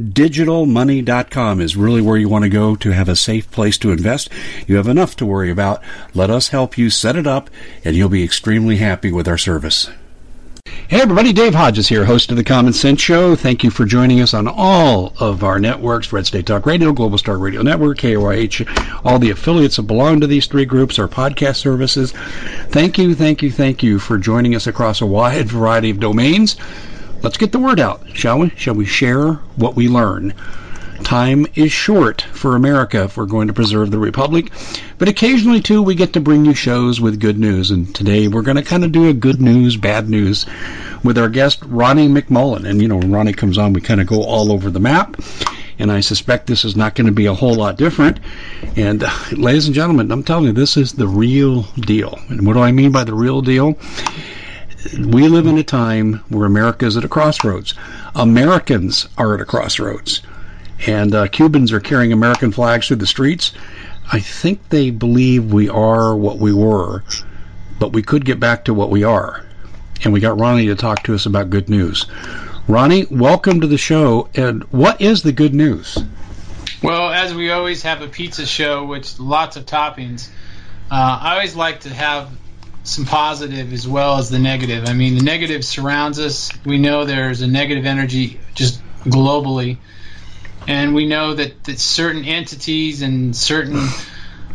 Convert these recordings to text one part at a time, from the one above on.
MyDigitalMoney.com is really where you want to go to have a safe place to invest. You have enough to worry about. Let us help you set it up, and you'll be extremely happy with our service. Hey everybody, Dave Hodges here, host of the Common Sense Show. Thank you for joining us on all of our networks, Red State Talk Radio, Global Star Radio Network, KOIH, all the affiliates that belong to these three groups, our podcast services. Thank you, thank you, thank you for joining us across a wide variety of domains. Let's get the word out, shall we? Shall we share what we learn? Time is short for America if we're going to preserve the Republic. But occasionally, too, we get to bring you shows with good news. And today we're going to kind of do a good news, bad news with our guest, Ronnie McMullen. And, you know, when Ronnie comes on, we kind of go all over the map. And I suspect this is not going to be a whole lot different. And, uh, ladies and gentlemen, I'm telling you, this is the real deal. And what do I mean by the real deal? We live in a time where America is at a crossroads. Americans are at a crossroads and uh, Cubans are carrying American flags through the streets. I think they believe we are what we were, but we could get back to what we are. And we got Ronnie to talk to us about good news. Ronnie, welcome to the show. And what is the good news? Well, as we always have a pizza show with lots of toppings, uh, I always like to have some positive as well as the negative. I mean, the negative surrounds us. We know there's a negative energy just globally and we know that, that certain entities and certain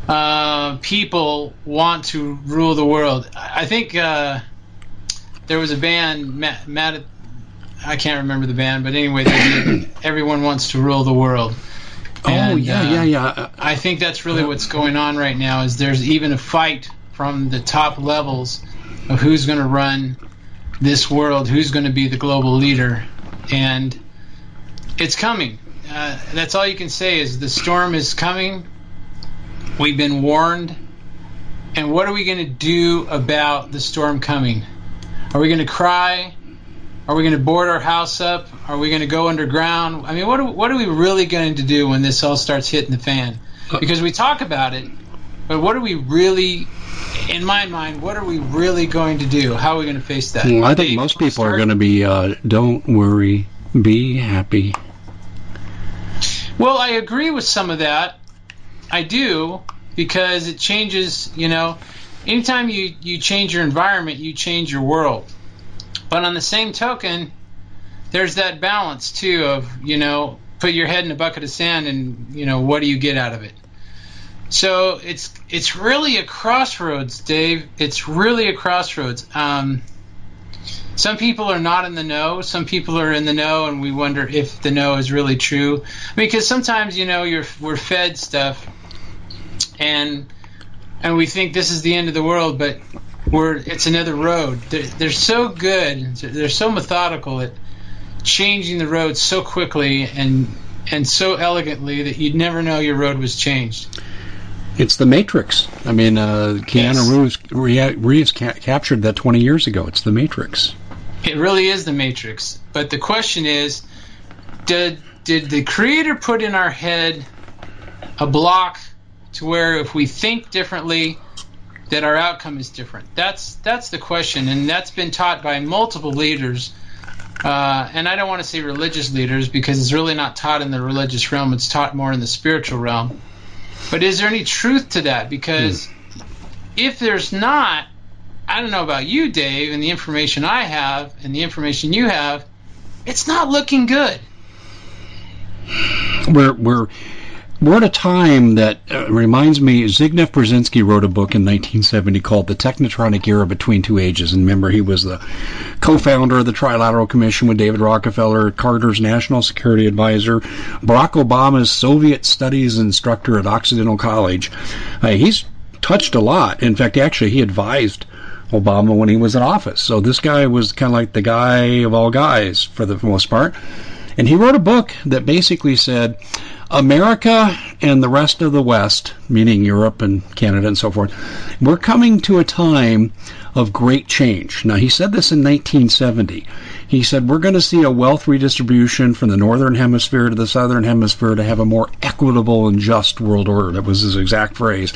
uh, people want to rule the world. I think uh, there was a band, Matt, Matt, I can't remember the band, but anyway, did, everyone wants to rule the world. Oh, and, oh yeah, uh, yeah, yeah. I think that's really what's going on right now. Is there's even a fight from the top levels of who's going to run this world, who's going to be the global leader, and it's coming uh, that's all you can say is the storm is coming. We've been warned. And what are we going to do about the storm coming? Are we going to cry? Are we going to board our house up? Are we going to go underground? I mean, what are, what are we really going to do when this all starts hitting the fan? Uh, because we talk about it, but what are we really, in my mind, what are we really going to do? How are we going to face that? Well, I think most people are going to be, uh, don't worry, be happy. Well, I agree with some of that. I do because it changes. You know, anytime you you change your environment, you change your world. But on the same token, there's that balance too of you know put your head in a bucket of sand and you know what do you get out of it. So it's it's really a crossroads, Dave. It's really a crossroads. Um, some people are not in the know. Some people are in the know, and we wonder if the know is really true. Because sometimes, you know, you're we're fed stuff, and and we think this is the end of the world, but where it's another road. They're, they're so good. They're so methodical at changing the road so quickly and and so elegantly that you'd never know your road was changed. It's the Matrix. I mean, uh, Keanu Yes. Reeves, Reeves ca- captured that 20 years ago. It's the Matrix. It really is the Matrix. But the question is, did did the creator put in our head a block to where if we think differently, that our outcome is different? That's that's the question, and that's been taught by multiple leaders. Uh, and I don't want to say religious leaders because it's really not taught in the religious realm. It's taught more in the spiritual realm. But is there any truth to that? Because hmm. if there's not, I don't know about you, Dave, and the information I have and the information you have, it's not looking good. We're we're we're at a time that uh, reminds me. Zygmunt Brzezinski wrote a book in 1970 called "The Technetronic Era Between Two Ages." And remember, he was the co-founder of the Trilateral Commission with David Rockefeller, Carter's National Security Advisor, Barack Obama's Soviet Studies instructor at Occidental College. Uh, he's touched a lot. In fact, actually, he advised Obama when he was in office. So this guy was kind of like the guy of all guys for the most part. And he wrote a book that basically said America and the rest of the West, meaning Europe and Canada and so forth, we're coming to a time of great change. Now, he said this in 1970. He said, We're going to see a wealth redistribution from the northern hemisphere to the southern hemisphere to have a more equitable and just world order. That was his exact phrase.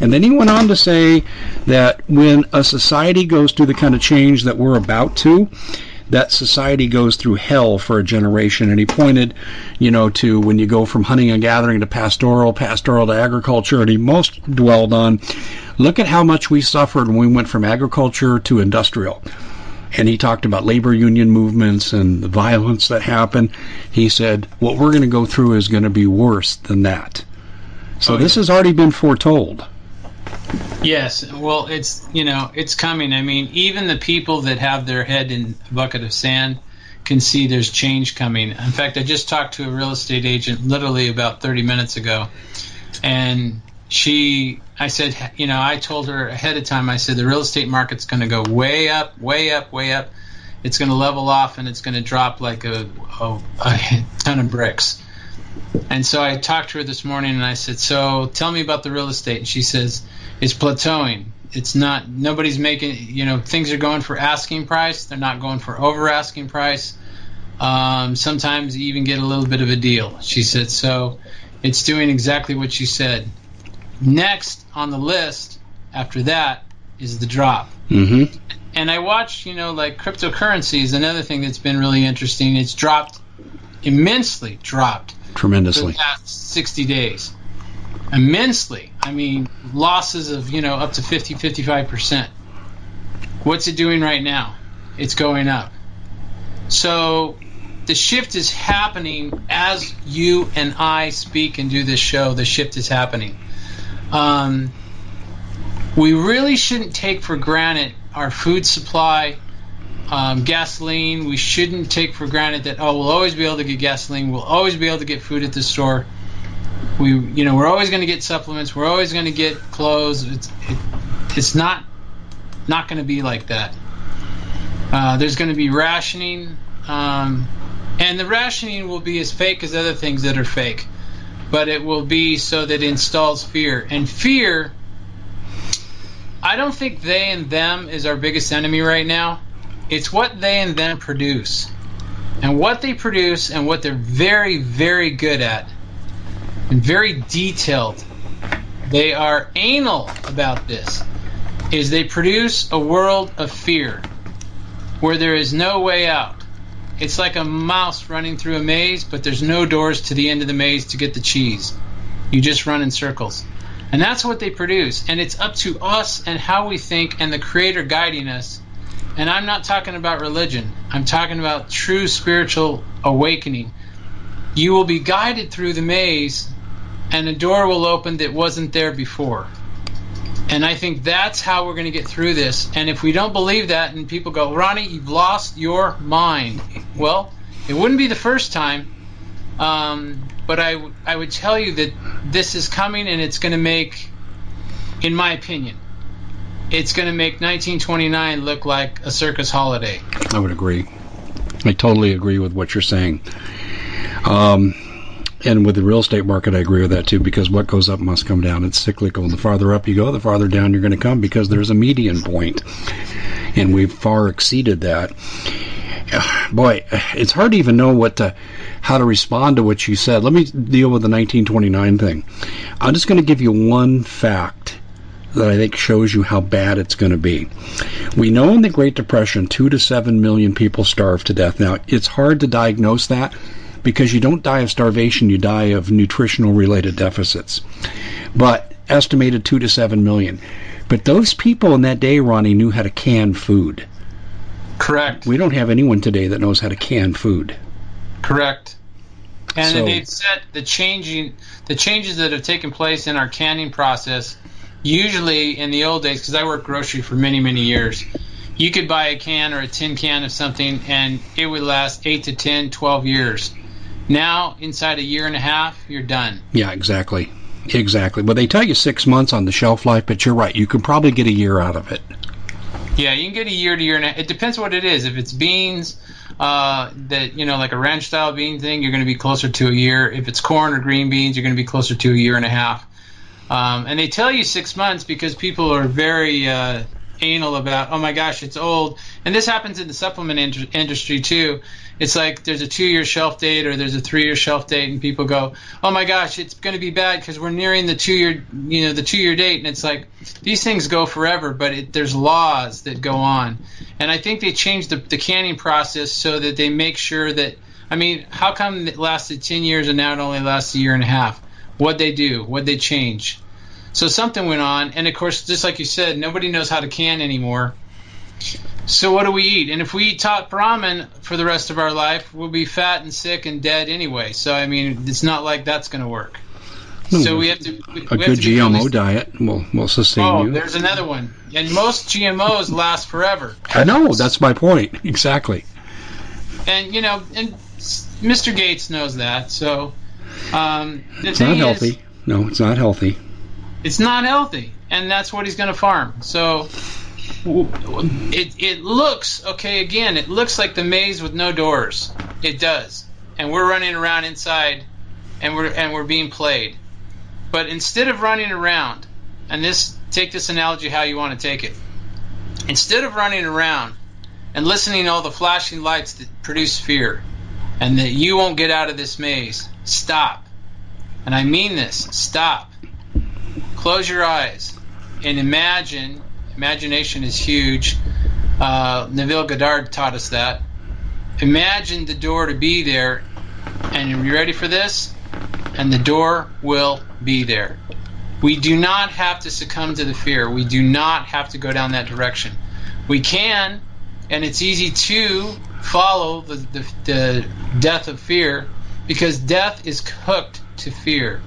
And then he went on to say that when a society goes through the kind of change that we're about to, that society goes through hell for a generation. And he pointed, you know, to when you go from hunting and gathering to pastoral, pastoral to agriculture, and he most dwelled on look at how much we suffered when we went from agriculture to industrial. And he talked about labor union movements and the violence that happened. He said, what we're going to go through is going to be worse than that. So Oh, this yeah. has already been foretold. Yes, well, it's you know it's coming. I mean, even the people that have their head in a bucket of sand can see there's change coming. In fact, I just talked to a real estate agent literally about 30 minutes ago, and she, I said, you know, I told her ahead of time. I said the real estate market's going to go way up, way up, way up. It's going to level off and it's going to drop like a, a, a ton of bricks. And so I talked to her this morning and I said, So tell me about the real estate. And she says, It's plateauing. It's not, nobody's making, you know, things are going for asking price. They're not going for over asking price. Um, sometimes you even get a little bit of a deal. She said, So it's doing exactly what she said. Next on the list after that is the drop Mm-hmm. and I watch you know, like cryptocurrency is another thing that's been really interesting. It's dropped immensely, dropped Tremendously. past 60 days. Immensely. I mean, losses of, you know, up to 50, 55%. What's it doing right now? It's going up. So the shift is happening as you and I speak and do this show. The shift is happening. Um, we really shouldn't take for granted our food supply, um, gasoline. We shouldn't take for granted that oh, we'll always be able to get gasoline. We'll always be able to get food at the store. We, you know, we're always going to get supplements. We're always going to get clothes. It's, it, it's not, not going to be like that. Uh, there's going to be rationing, um, and the rationing will be as fake as other things that are fake, but it will be so that it installs fear. And fear, I don't think they and them is our biggest enemy right now. It's what they and them produce. And what they produce and what they're very, very good at and very detailed. They are anal about this. Is they produce a world of fear where there is no way out. It's like a mouse running through a maze, but there's no doors to the end of the maze to get the cheese. You just run in circles. And that's what they produce. And it's up to us and how we think and the Creator guiding us. And I'm not talking about religion, I'm talking about true spiritual awakening. You will be guided through the maze, and a door will open that wasn't there before. And I think that's how we're going to get through this. And if we don't believe that, and people go, Ronnie, you've lost your mind. Well, it wouldn't be the first time. Um, but I would tell you that this is coming and it's going to make, in my opinion, it's going to make 1929 look like a circus holiday. I would agree. I totally agree with what you're saying. Um, and with the real estate market, I agree with that too, because what goes up must come down. It's cyclical. And the farther up you go, the farther down you're going to come because there's a median point. And we've far exceeded that. Boy, it's hard to even know what to, how to respond to what you said. Let me deal with the 1929 thing. I'm just going to give you one fact that I think shows you how bad it's going to be. We know in the Great Depression, two to seven million people starved to death. Now, it's hard to diagnose that because you don't die of starvation, you die of nutritional related deficits. But estimated two to seven million. But those people in that day, Ronnie, knew how to can food. Correct. We don't have anyone today that knows how to can food. Correct. And So- they've said the changing, the changes that have taken place in our canning process. Usually, in the old days, because I worked grocery for many, many years, you could buy a can or a tin can of something, and it would last eight to 10, 12 years. Now, inside a year and a half, you're done. Yeah, exactly. Exactly. But they tell you six months on the shelf life, but you're right. You can probably get a year out of it. Yeah, you can get a year to year and a It depends what it is. If it's beans, uh, that you know, like a ranch style bean thing, you're going to be closer to a year. If it's corn or green beans, you're going to be closer to a year and a half. Um, and they tell you six months because people are very uh, anal about, oh my gosh, it's old. And this happens in the supplement in- industry too. It's like there's a two year shelf date or there's a three year shelf date, and people go, oh my gosh, it's going to be bad because we're nearing the two year, you know, the two year date. And it's like these things go forever, but it, there's laws that go on. And I think they changed the, the canning process so that they make sure that, I mean, how come it lasted 10 years and now it only lasts a year and a half? What'd they do? What'd they change? So something went on, and of course, just like you said, nobody knows how to can anymore. So what do we eat? And if we eat top ramen for the rest of our life, we'll be fat and sick and dead anyway. So I mean, it's not like that's going to work. So we have to. We, A we good to GMO diet will, will sustain Oh, you. there's another one. And most GMOs last forever. I know. That's my point. Exactly. And you know, and Mr. Gates knows that. So um, It's not is, healthy. No, it's not healthy. it's not healthy, and that's what he's going to farm. So it it looks okay. Again, it looks like the maze with no doors. It does, and we're running around inside, and we're and we're being played. But instead of running around, and this take this analogy how you want to take it. Instead of running around and listening to all the flashing lights that produce fear, and that you won't get out of this maze, stop. And I mean this. Stop close your eyes and imagine. Imagination is huge. Uh, Neville Goddard taught us that. Imagine the door to be there, and you're you ready for this? And the door will be there. We do not have to succumb to the fear. We do not have to go down that direction. We can, and it's easy to follow the, the, the death of fear because death is hooked to fear.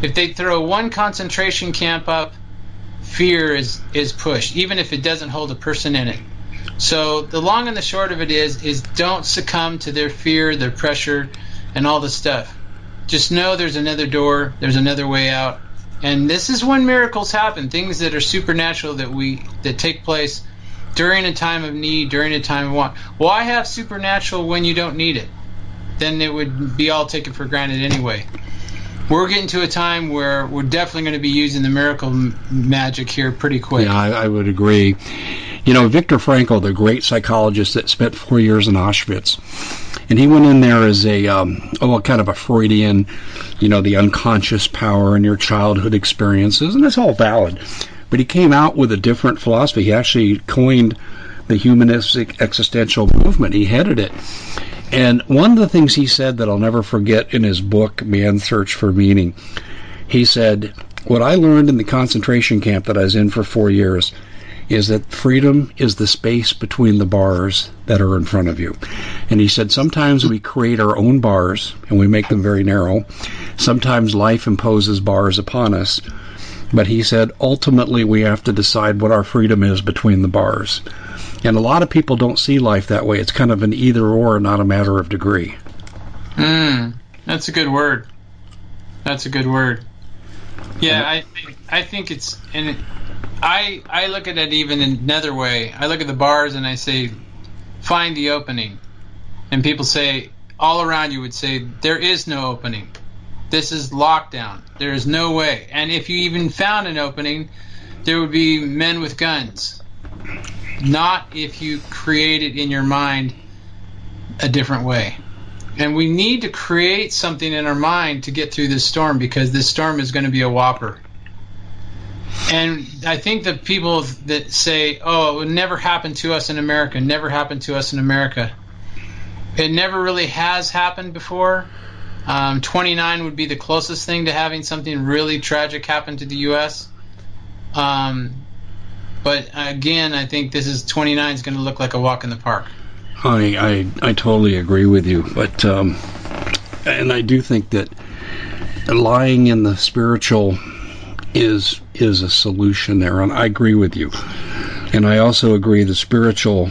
If they throw one concentration camp up, fear is is pushed, even if it doesn't hold a person in it. So the long and the short of it is is don't succumb to their fear, their pressure, and all the stuff. Just know there's another door, there's another way out. And this is when miracles happen, things that are supernatural that we that take place during a time of need, during a time of want. Why have supernatural when you don't need it? Then it would be all taken for granted anyway we're getting to a time where we're definitely going to be using the miracle m- magic here pretty quick. Yeah, I, I would agree. You know, Viktor Frankl, the great psychologist that spent four years in Auschwitz, and he went in there as a, um, oh, kind of a Freudian, you know, the unconscious power in your childhood experiences, and that's all valid. But he came out with a different philosophy. He actually coined the humanistic existential movement. He headed it. And one of the things he said that I'll never forget in his book, Man's Search for Meaning, he said, What I learned in the concentration camp that I was in for four years is that freedom is the space between the bars that are in front of you. And he said, Sometimes we create our own bars and we make them very narrow. Sometimes life imposes bars upon us. But he said, ultimately, we have to decide what our freedom is between the bars. And a lot of people don't see life that way. It's kind of an either or, not a matter of degree. Mm, that's a good word. That's a good word. Yeah, I think I think it's and I I look at it even another way. I look at the bars and I say, find the opening, and people say all around you would say there is no opening. This is lockdown. There is no way. And if you even found an opening, there would be men with guns. Not if you create it in your mind a different way. And we need to create something in our mind to get through this storm because this storm is going to be a whopper. And I think the people that say, oh, it would never happen to us in America, never happened to us in America. It never really has happened before. Um, 29 would be the closest thing to having something really tragic happen to the U.S. Um, but again, I think this is 29 is going to look like a walk in the park. I, I, I totally agree with you, but um, and I do think that lying in the spiritual is is a solution there, and I agree with you. And I also agree the spiritual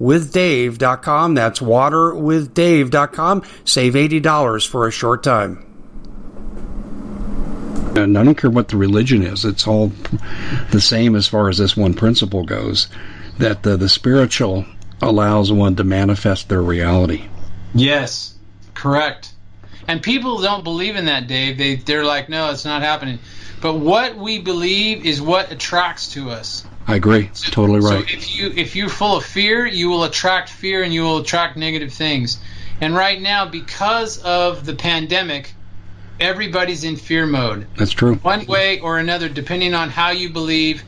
waterwithdave.com. That's waterwithdave.com. Save $80 for a short time. And I don't care what the religion is, it's all the same as far as this one principle goes that the, the spiritual allows one to manifest their reality. Yes, correct. And people don't believe in that, Dave. They, they're like, no, it's not happening. But what we believe is what attracts to us. I agree. So, totally right. So if you if you're full of fear, you will attract fear and you will attract negative things. And right now, because of the pandemic, everybody's in fear mode. That's true. One way or another, depending on how you believe,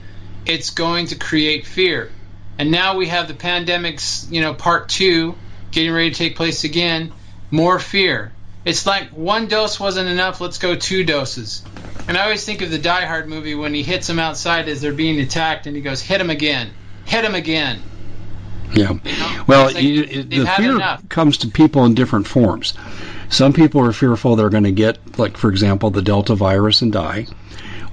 it's going to create fear. And now we have the pandemic's, you know, part two getting ready to take place again. More fear. It's like one dose wasn't enough. Let's go two doses. And I always think of the Die Hard movie when he hits them outside as they're being attacked, and he goes, "Hit them again, hit them again." Yeah. You know? Well, like you, the fear enough. comes to people in different forms. Some people are fearful they're going to get, like for example, the Delta virus and die.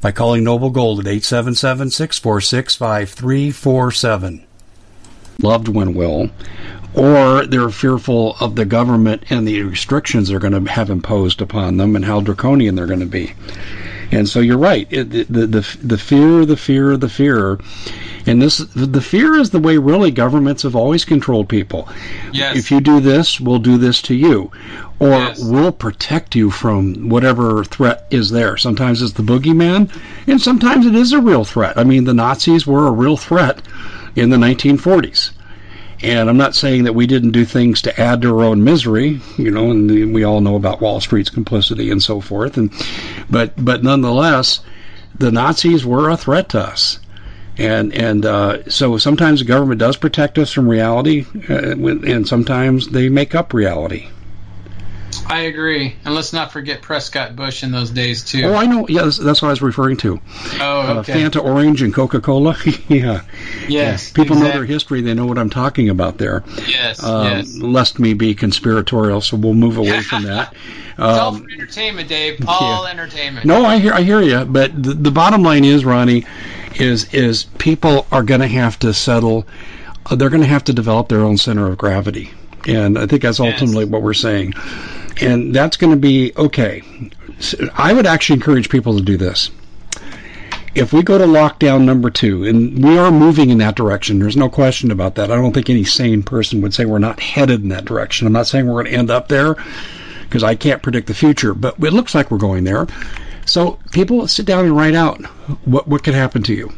by calling Noble Gold at 877 646 5347. Loved one will. Or they're fearful of the government and the restrictions they're going to have imposed upon them and how draconian they're going to be. And so you're right. It, the, the, the fear, the fear, the fear. And this, the fear is the way really governments have always controlled people. Yes. If you do this, we'll do this to you. Or Yes. we'll protect you from whatever threat is there. Sometimes it's the boogeyman, and sometimes it is a real threat. I mean, the Nazis were a real threat in the 1940s. And I'm not saying that we didn't do things to add to our own misery, you know, and we all know about Wall Street's complicity and so forth. And but but nonetheless, the Nazis were a threat to us. And and uh, so sometimes the government does protect us from reality, uh, and sometimes they make up reality. I agree. And let's not forget Prescott Bush in those days too. Oh, I know. Yeah, that's, that's what I was referring to. Oh, Uh, okay. Fanta Orange and Coca Cola. yeah. yes. People know their history. They know what I'm talking about there. Yes. Um, yes. Lest me be conspiratorial, so we'll move away from that. It's all Um, for entertainment, Dave. All entertainment. no, I hear I hear you, but the, the bottom line is, Ronnie, is is people are going to have to settle. Uh, they're going to have to develop their own center of gravity, and I think that's Yes. ultimately what we're saying. And that's going to be okay. I would actually encourage people to do this. If we go to lockdown number two, and we are moving in that direction, there's no question about that. I don't think any sane person would say we're not headed in that direction. I'm not saying we're going to end up there because I can't predict the future, but it looks like we're going there. So people sit down and write out what what could happen to you.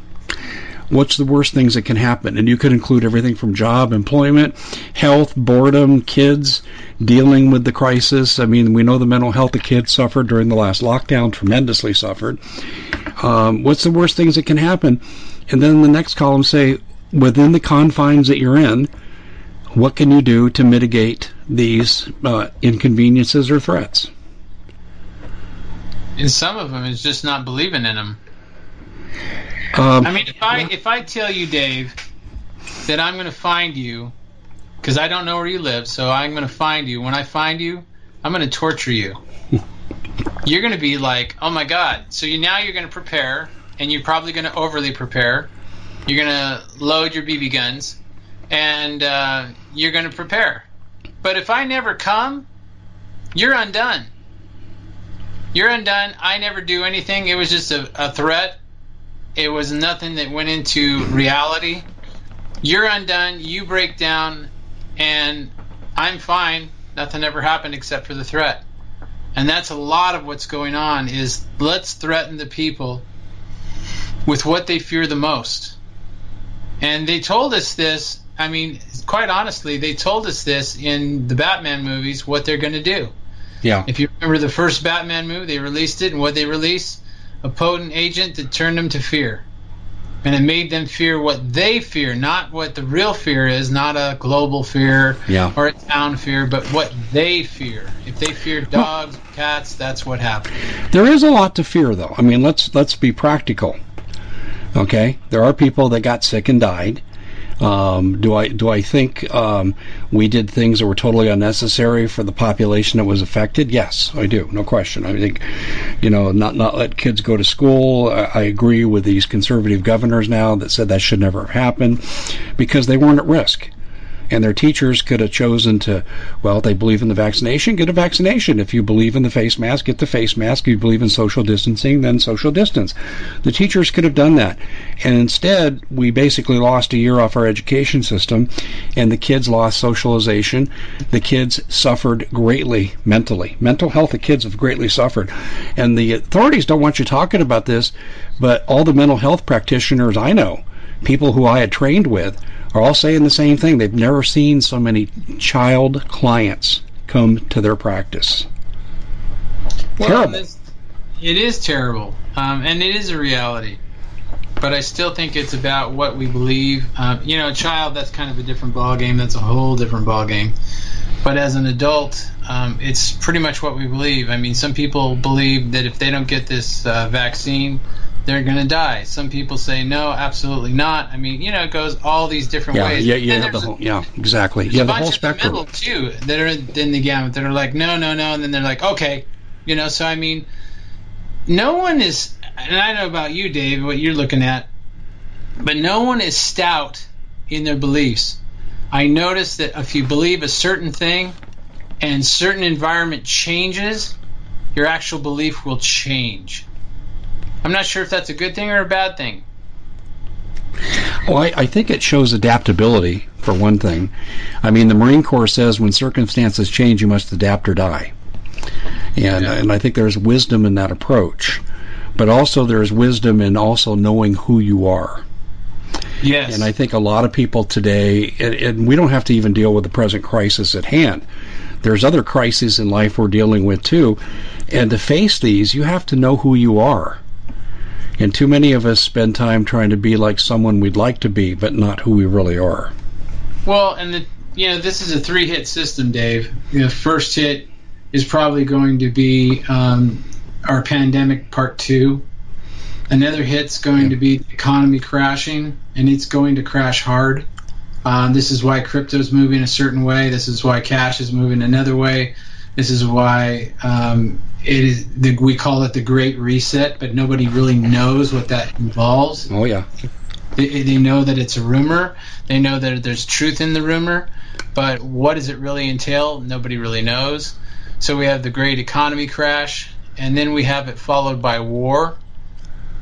What's the worst things that can happen? And you could include everything from job, employment, health, boredom, kids, dealing with the crisis. I mean, we know the mental health of kids suffered during the last lockdown, tremendously suffered. Um, what's the worst things that can happen? And then the next column say, within the confines that you're in, what can you do to mitigate these uh, inconveniences or threats? And some of them is just not believing in them. Um, I mean, if I if I tell you, Dave, that I'm going to find you, because I don't know where you live, so I'm going to find you. When I find you, I'm going to torture you. you're going to be like, oh my god. So you now you're going to prepare, and you're probably going to overly prepare. You're going to load your BB guns, and uh, you're going to prepare. But if I never come, you're undone. You're undone. I never do anything. It was just a, a threat. It was nothing that went into reality. You're undone. You break down, and I'm fine. Nothing ever happened except for the threat. And that's a lot of what's going on. Is let's threaten the people with what they fear the most. And they told us this. I mean, quite honestly, they told us this in the Batman movies. What they're going to do. yeah. If you remember the first Batman movie, they released it, and what they released? A potent agent that turned them to fear. And it made them fear what they fear, not what the real fear is, not a global fear Yeah. or a town fear, but what they fear. If they fear dogs, cats, that's what happened. There is a lot to fear, though. I mean, let's let's be practical. Okay, there are people that got sick and died. Um, do I do I think um, we did things that were totally unnecessary for the population that was affected? Yes, I do, no question. I think, you know, not not let kids go to school. I, I agree with these conservative governors now that said that should never have happened because they weren't at risk and their teachers could have chosen to, well, they believe in the vaccination, get a vaccination. If you believe in the face mask, get the face mask. If you believe in social distancing, then social distance. The teachers could have done that. And instead, we basically lost a year off our education system, and the kids lost socialization. The kids suffered greatly mentally. Mental health, the kids have greatly suffered. And the authorities don't want you talking about this, but all the mental health practitioners I know, people who I had trained with, are all saying the same thing. They've never seen so many child clients come to their practice. Well, Terrible. this- it is terrible, um, and it is a reality. but I still think it's about what we believe. Uh, you know, a child that's kind of a different ball game. That's a whole different ball game. But as an adult, um, it's pretty much what we believe. I mean, some people believe that if they don't get this uh, vaccine, they're going to die. Some people say no, absolutely not. I mean, you know, it goes all these different yeah, ways. Yeah, yeah, the whole, yeah, exactly. Yeah, the whole spectrum the too that are in the gamut that are like no, no, no, and then they're like okay, you know. So I mean, no one is, and I know about you, Dave, what you're looking at, but no one is stout in their beliefs. I notice that if you believe a certain thing and certain environment changes, your actual belief will change. I'm not sure if that's a good thing or a bad thing. Well, I, I, think it shows adaptability, for one thing. I mean, the Marine Corps says when circumstances change, you must adapt or die. And, yeah. and I think there's wisdom in that approach. But also, there's wisdom in also knowing who you are. Yes. And I think a lot of people today, and, and we don't have to even deal with the present crisis at hand. There's other crises in life we're dealing with too. And to face these, you have to know who you are. And too many of us spend time trying to be like someone we'd like to be, but not who we really are. Well, and the, you know, this is a three hit system, Dave. The first hit is probably going to be um, our pandemic part two. Another hit's going yep. to be the economy crashing, and it's going to crash hard. Um, this is why crypto's moving a certain way. This is why cash is moving another way. This is why um, it is the, we call it the Great Reset, but nobody really knows what that involves. Oh yeah. They, they know that it's a rumor. They know that there's truth in the rumor, but what does it really entail? Nobody really knows. So we have the Great Economy Crash, and then we have it followed by war,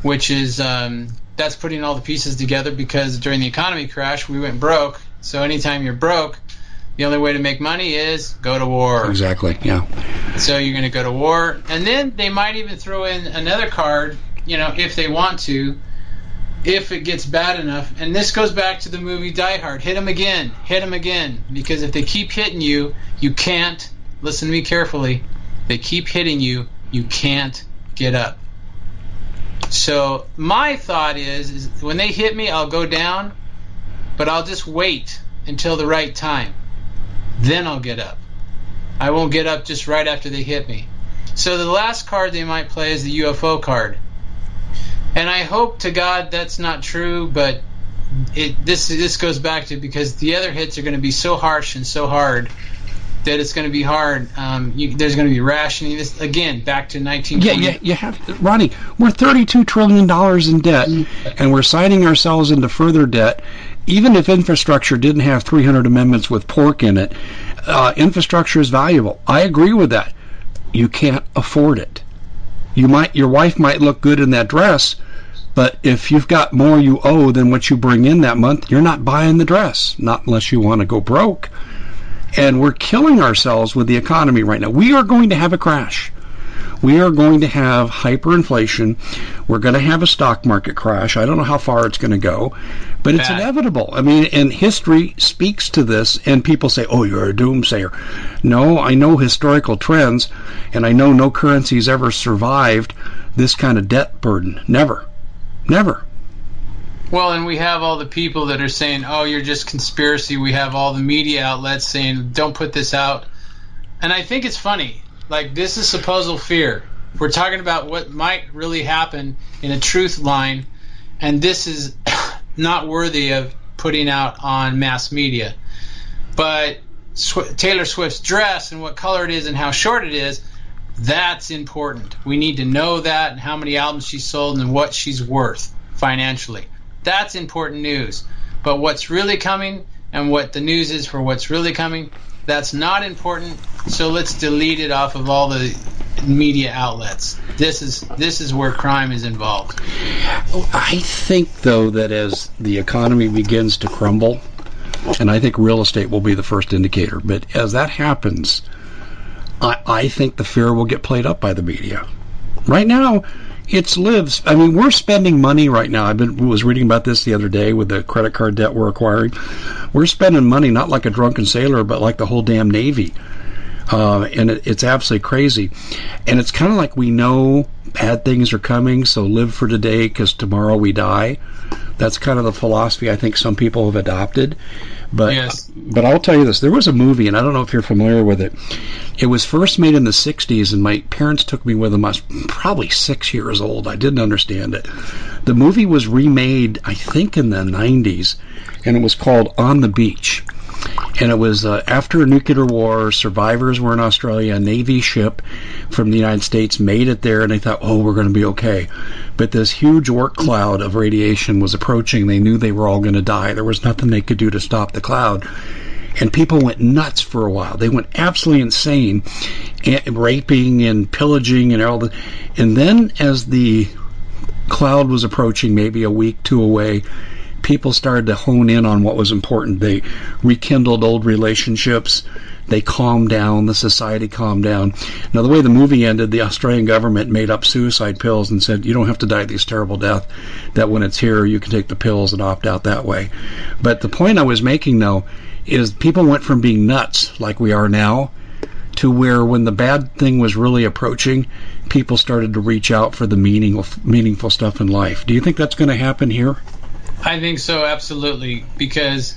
which is um, that's putting all the pieces together because during the economy crash we went broke. So anytime you're broke, the only way to make money is go to war. Exactly. Yeah. So you're going to go to war, and then they might even throw in another card, you know, if they want to, if it gets bad enough. And this goes back to the movie Die Hard. Hit them again. Hit them again. Because if they keep hitting you, you can't. Listen to me carefully. They keep hitting you. You can't get up. So my thought is, is when they hit me, I'll go down, but I'll just wait until the right time then I'll get up. I won't get up just right after they hit me. So the last card they might play is the UFO card. And I hope to God that's not true, but it, this this goes back to because the other hits are going to be so harsh and so hard that it's going to be hard. Um, you, there's going to be rationing. This again back to 19. Yeah, yeah, you have Ronnie. We're 32 trillion dollars in debt, and we're signing ourselves into further debt. Even if infrastructure didn't have 300 amendments with pork in it, uh, infrastructure is valuable. I agree with that. You can't afford it. You might, your wife might look good in that dress, but if you've got more you owe than what you bring in that month, you're not buying the dress. Not unless you want to go broke and we're killing ourselves with the economy right now. We are going to have a crash. We are going to have hyperinflation. We're going to have a stock market crash. I don't know how far it's going to go, but it's Bad. inevitable. I mean, and history speaks to this, and people say, oh, you're a doomsayer. No, I know historical trends, and I know no currency's ever survived this kind of debt burden. Never. Never. Well, and we have all the people that are saying, "Oh, you're just conspiracy." We have all the media outlets saying, "Don't put this out." And I think it's funny. Like this is supposed fear. We're talking about what might really happen in a truth line, and this is not worthy of putting out on mass media. But Sw- Taylor Swift's dress and what color it is and how short it is, that's important. We need to know that and how many albums she sold and what she's worth financially. That's important news. But what's really coming and what the news is for what's really coming, that's not important. So let's delete it off of all the media outlets. This is this is where crime is involved. I think though that as the economy begins to crumble, and I think real estate will be the first indicator, but as that happens, I, I think the fear will get played up by the media. Right now, it's lives. I mean, we're spending money right now. I was reading about this the other day with the credit card debt we're acquiring. We're spending money not like a drunken sailor, but like the whole damn Navy. Uh, and it, it's absolutely crazy. And it's kind of like we know bad things are coming, so live for today because tomorrow we die. That's kind of the philosophy I think some people have adopted. But Yes. but I'll tell you this: there was a movie, and I don't know if you're familiar with it. It was first made in the '60s, and my parents took me with them. I was probably six years old. I didn't understand it. The movie was remade, I think, in the '90s, and it was called On the Beach. And it was uh, after a nuclear war. Survivors were in Australia. A Navy ship from the United States made it there, and they thought, "Oh, we're going to be okay." But this huge work cloud of radiation was approaching. They knew they were all going to die. There was nothing they could do to stop the cloud. And people went nuts for a while. They went absolutely insane, and raping and pillaging and all the. And then, as the cloud was approaching, maybe a week, two away, people started to hone in on what was important. They rekindled old relationships. They calmed down. The society calmed down. Now, the way the movie ended, the Australian government made up suicide pills and said, you don't have to die this terrible death, that when it's here, you can take the pills and opt out that way. But the point I was making, though, is people went from being nuts, like we are now, to where when the bad thing was really approaching, people started to reach out for the meaningful, meaningful stuff in life. Do you think that's going to happen here? I think so, absolutely. Because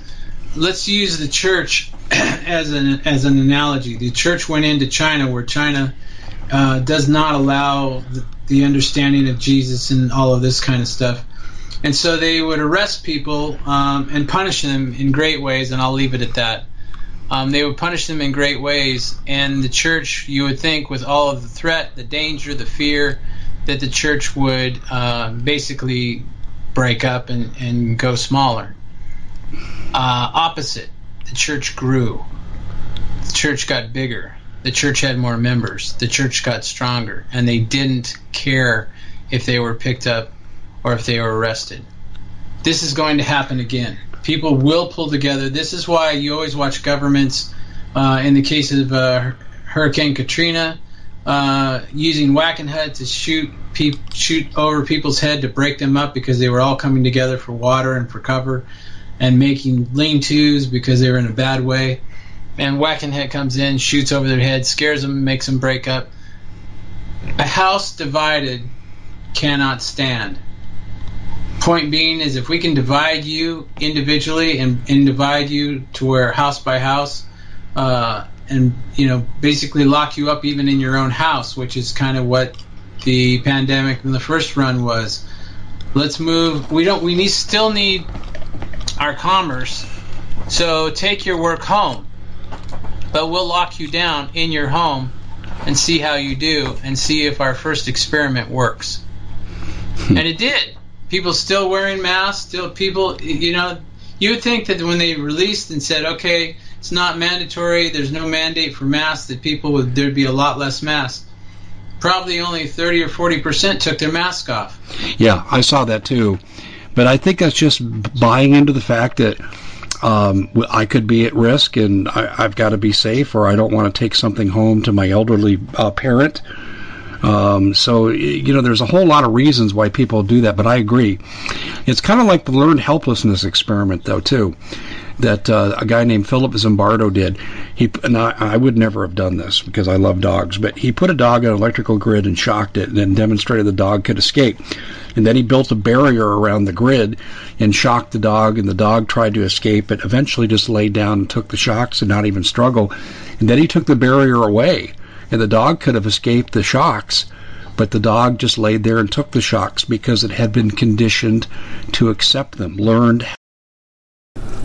let's use the church as an as an analogy. The church went into China, where China uh, does not allow the, the understanding of Jesus and all of this kind of stuff. And so they would arrest people um, and punish them in great ways, and I'll leave it at that. Um, they would punish them in great ways, and the church, you would think, with all of the threat, the danger, the fear, that the church would uh, basically break up and, and go smaller. Uh, opposite, the church grew. The church got bigger. The church had more members. The church got stronger, and they didn't care if they were picked up or if they were arrested. This is going to happen again. People will pull together. This is why you always watch governments, uh, in the case of uh, Hurricane Katrina, uh, using Wackenhut to shoot peop- shoot over people's head to break them up because they were all coming together for water and for cover, and making lean-tos because they were in a bad way. And Wackenhut comes in, shoots over their head, scares them, makes them break up. A house divided cannot stand. Point being is if we can divide you individually and, and divide you to where house by house, uh, and you know basically lock you up even in your own house, which is kind of what the pandemic in the first run was. Let's move. We don't. We need still need our commerce. So take your work home, but we'll lock you down in your home and see how you do and see if our first experiment works. Hmm. and it did. People still wearing masks. Still people. You know, you would think that when they released and said, okay, it's not mandatory. There's no mandate for masks. That people would there'd be a lot less masks. Probably only 30 or 40 percent took their mask off. Yeah, I saw that too. But I think that's just buying into the fact that um, I could be at risk and I, I've got to be safe, or I don't want to take something home to my elderly uh, parent. Um, so, you know, there's a whole lot of reasons why people do that, but I agree. It's kind of like the learned helplessness experiment, though, too, that uh, a guy named Philip Zimbardo did. He and I, I would never have done this because I love dogs, but he put a dog on an electrical grid and shocked it, and then demonstrated the dog could escape. And then he built a barrier around the grid and shocked the dog, and the dog tried to escape, but eventually just laid down and took the shocks and not even struggle. And then he took the barrier away, and the dog could have escaped the shocks, but the dog just laid there and took the shocks because it had been conditioned to accept them, learned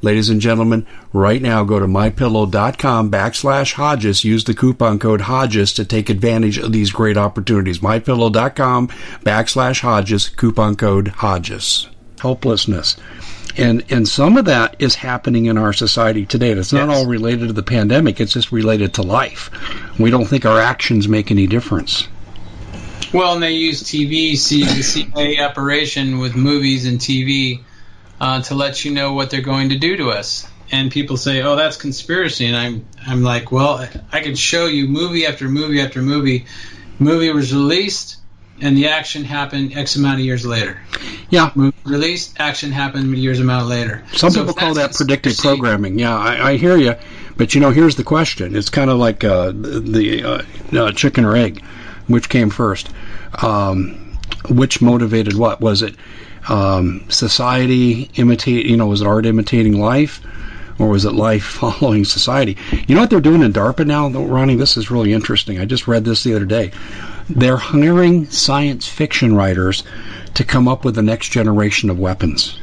Ladies and gentlemen, right now go to mypillow.com backslash Hodges. Use the coupon code Hodges to take advantage of these great opportunities. Mypillow.com backslash Hodges, coupon code Hodges. Helplessness. And, and some of that is happening in our society today. It's not Yes. all related to the pandemic, it's just related to life. We don't think our actions make any difference. Well, and they use TV, see the CIA operation with movies and TV uh, to let you know what they're going to do to us. and people say, "Oh, that's conspiracy," and I'm I'm like, well, I could show you movie after movie after movie. Movie was released, and the action happened X amount of years later. Yeah, movie released, action happened years amount later. Some so people call that predictive programming. Yeah, I, I, hear you, but you know, here's the question. It's kind of like uh, the uh, uh, chicken or egg, which came first. Um, which motivated what? Was it um, society imitate? You know, was it art imitating life? or was it life following society? You know what they're doing in DARPA now, Ronnie? This is really interesting. I just read this the other day. They're hiring science fiction writers to come up with the next generation of weapons.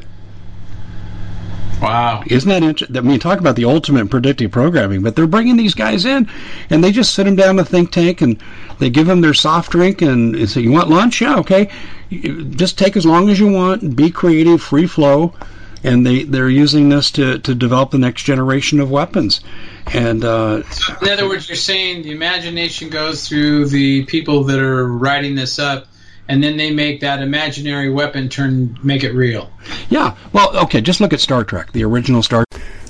Wow. Isn't that interesting? I mean, talk about the ultimate predictive programming, but they're bringing these guys in and they just sit them down in a think tank and they give them their soft drink and say, You want lunch? Yeah, okay. Just take as long as you want, be creative, free flow and they they're using this to to develop the next generation of weapons. And uh, in other words, you're saying the imagination goes through the people that are writing this up and then they make that imaginary weapon turn make it real. Yeah. Well, okay, just look at Star Trek, the original Star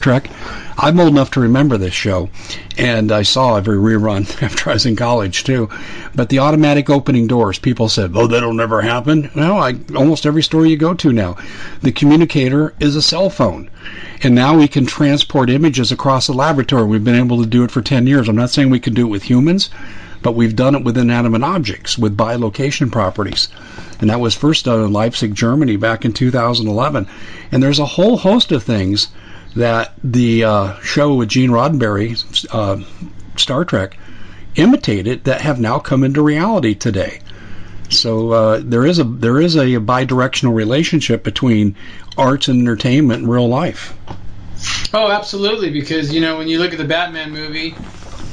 Trek. I'm old enough to remember this show, and I saw every rerun after I was in college too. But the automatic opening doors, people said, "Oh, that'll never happen." Well, I, almost every store you go to now, the communicator is a cell phone, and now we can transport images across the laboratory. We've been able to do it for ten years. I'm not saying we can do it with humans, but we've done it with inanimate objects with bilocation properties. And that was first done in Leipzig, Germany back in 2011. And there's a whole host of things that the uh, show with Gene Roddenberry, uh, Star Trek, imitated that have now come into reality today. So uh, there is a there is a bidirectional relationship between arts and entertainment and real life. Oh, absolutely! Because you know when you look at the Batman movie,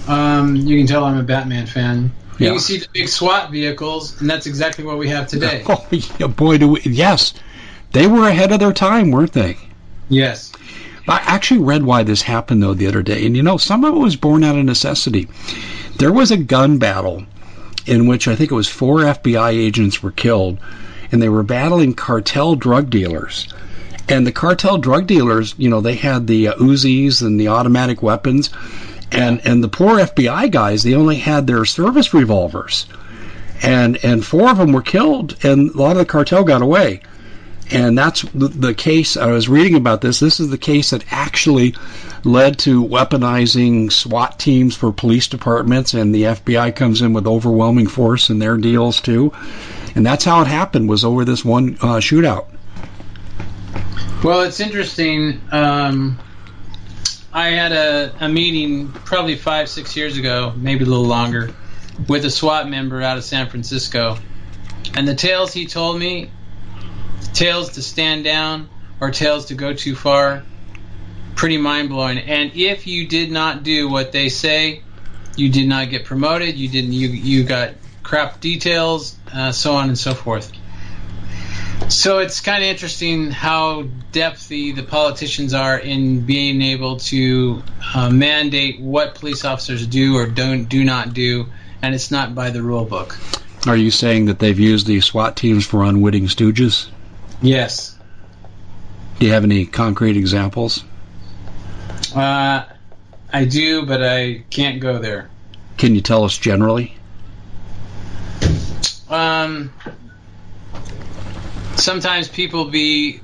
um, you can tell I'm a Batman fan. You yeah. can see the big SWAT vehicles, and that's exactly what we have today. Oh, boy, do we! Yes, they were ahead of their time, weren't they? Yes. I actually read why this happened though the other day, and you know, some of it was born out of necessity. There was a gun battle in which I think it was four FBI agents were killed, and they were battling cartel drug dealers. And the cartel drug dealers, you know, they had the uh, Uzis and the automatic weapons, and and the poor FBI guys, they only had their service revolvers, and and four of them were killed, and a lot of the cartel got away. And that's the, case. I was reading about this. This is the case that actually led to weaponizing SWAT teams for police departments, and the FBI comes in with overwhelming force in their deals too. And that's how it happened. Was over this one uh, shootout. Well, it's interesting. Um, I had a, a meeting probably five, six years ago, maybe a little longer, with a SWAT member out of San Francisco. And the tales he told me Tales to stand down or Tales to go too far. Pretty mind blowing. And if you did not do what they say, you did not get promoted. You didn't. You you got crap details, uh, so on and so forth. So it's kind of interesting how depthy the politicians are in being able to uh, mandate what police officers do or don't do not do, and it's not by the rule book. Are you saying that they've used the SWAT teams for unwitting stooges? Yes. Do you have any concrete examples? Uh, I do, but I can't go there. Can you tell us generally? Um, sometimes people be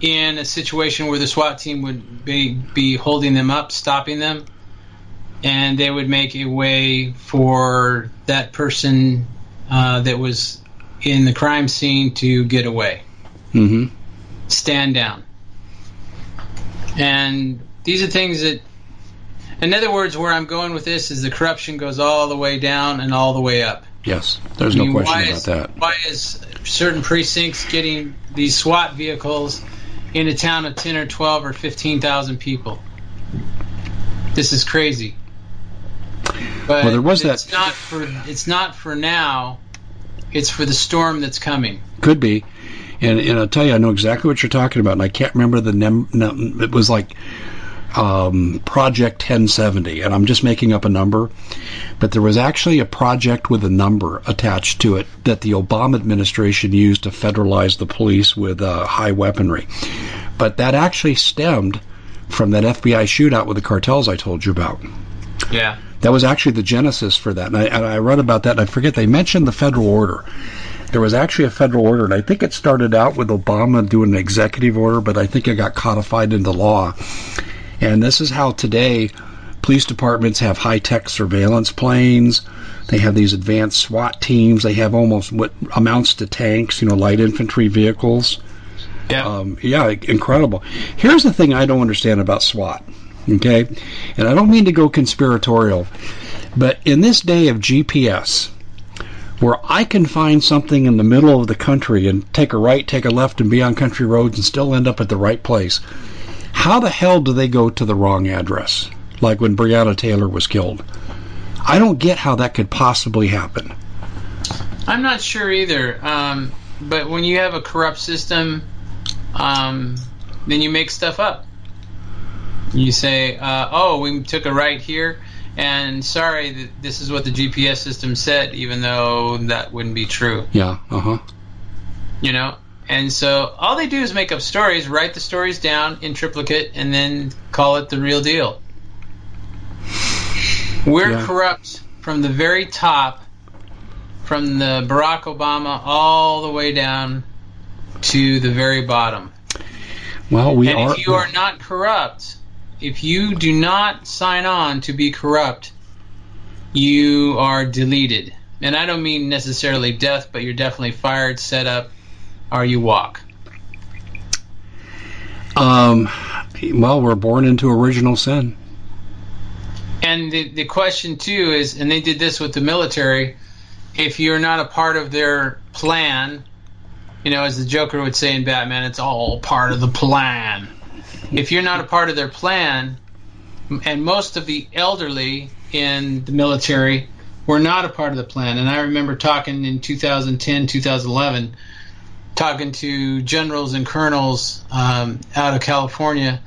in a situation where the SWAT team would be, be holding them up, stopping them, and they would make a way for that person uh, that was in the crime scene to get away. Mm-hmm. Stand down. And these are things that, in other words, where I'm going with this is the corruption goes all the way down and all the way up. Yes, there's I no question about is, that. Why is certain precincts getting these SWAT vehicles in a town of 10 or 12 or 15,000 people? This is crazy. But Well, there was it's that- not for it's not for now. It's for the storm that's coming. Could be. And, and I'll tell you, I know exactly what you're talking about, and I can't remember the num. num it was like um, Project 1070, and I'm just making up a number. But there was actually a project with a number attached to it that the Obama administration used to federalize the police with uh, high weaponry. But that actually stemmed from that FBI shootout with the cartels I told you about. Yeah. That was actually the genesis for that. And I, and I read about that, and I forget, they mentioned the federal order. There was actually a federal order, and I think it started out with Obama doing an executive order, but I think it got codified into law. And this is how today police departments have high tech surveillance planes. They have these advanced SWAT teams. They have almost what amounts to tanks, you know, light infantry vehicles. Yeah. Um, yeah, incredible. Here's the thing I don't understand about SWAT. Okay, and I don't mean to go conspiratorial, but in this day of GPS, where I can find something in the middle of the country and take a right, take a left, and be on country roads and still end up at the right place, how the hell do they go to the wrong address? Like when Breonna Taylor was killed. I don't get how that could possibly happen. I'm not sure either. Um, but when you have a corrupt system, um, then you make stuff up. You say, uh, "Oh, we took a right here," and sorry, th- this is what the GPS system said, even though that wouldn't be true. Yeah, uh huh. You know. And so all they do is make up stories, write the stories down in triplicate, and then call it the real deal. We're Yeah. corrupt from the very top, from the Barack Obama all the way down to the very bottom. Well, we and are. if you are not corrupt, if you do not sign on to be corrupt, you are deleted. And I don't mean necessarily death, but you're definitely fired, set up, or you walk. Um, well, we're born into original sin. And the, the question too is, and they did this with the military. If you're not a part of their plan, you know, as the Joker would say in Batman, it's all part of the plan. If you're not a part of their plan, and most of the elderly in the military were not a part of the plan. And I remember talking in 2010, 2011, talking to generals and colonels um, out of California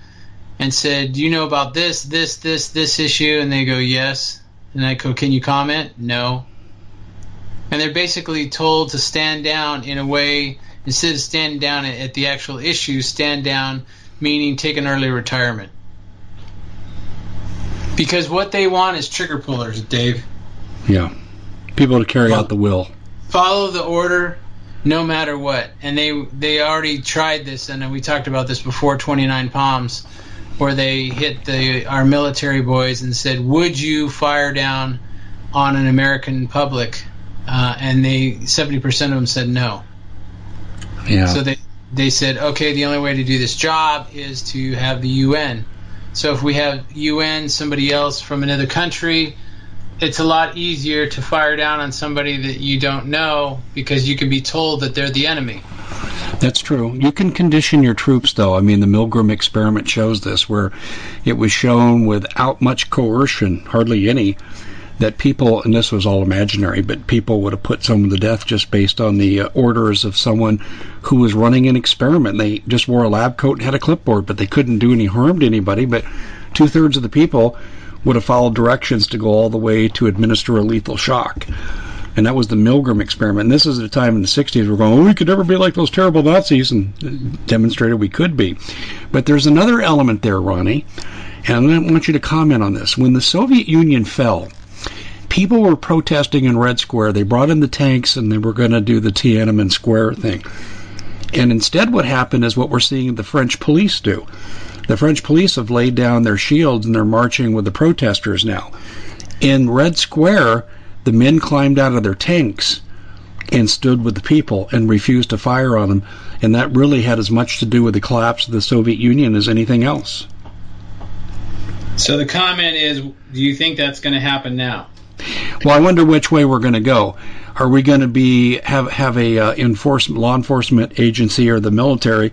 and said, "Do you know about this, this, this, this issue?" And they go, "Yes." And I go, "Can you comment?" No. And they're basically told to stand down in a way instead of standing down at, at the actual issue, stand down meaning take an early retirement. Because what they want is trigger pullers, Dave. Yeah. People to carry out the will. Follow the order no matter what. And they they already tried this and we talked about this before 29 Palms where they hit the our military boys and said, "Would you fire down on an American public?" Uh, and they 70% of them said no. Yeah. So they they said, okay, the only way to do this job is to have the UN. So if we have UN, somebody else from another country, it's a lot easier to fire down on somebody that you don't know because you can be told that they're the enemy. That's true. You can condition your troops, though. I mean, the Milgram experiment shows this, where it was shown without much coercion, hardly any, that people, and this was all imaginary, but people would have put someone to death just based on the uh, orders of someone who was running an experiment. They just wore a lab coat and had a clipboard, but they couldn't do any harm to anybody. But two thirds of the people would have followed directions to go all the way to administer a lethal shock. And that was the Milgram experiment. And this is at a time in the 60s we're going, oh, we could never be like those terrible Nazis, and demonstrated we could be. But there's another element there, Ronnie, and I want you to comment on this. When the Soviet Union fell, people were protesting in Red Square. They brought in the tanks and they were going to do the Tiananmen Square thing. And instead, what happened is what we're seeing the French police do. The French police have laid down their shields and they're marching with the protesters now. In Red Square, the men climbed out of their tanks and stood with the people and refused to fire on them. And that really had as much to do with the collapse of the Soviet Union as anything else. So the comment is, do you think that's going to happen now? Well, I wonder which way we're going to go. Are we going to be have have a uh, enforcement law enforcement agency or the military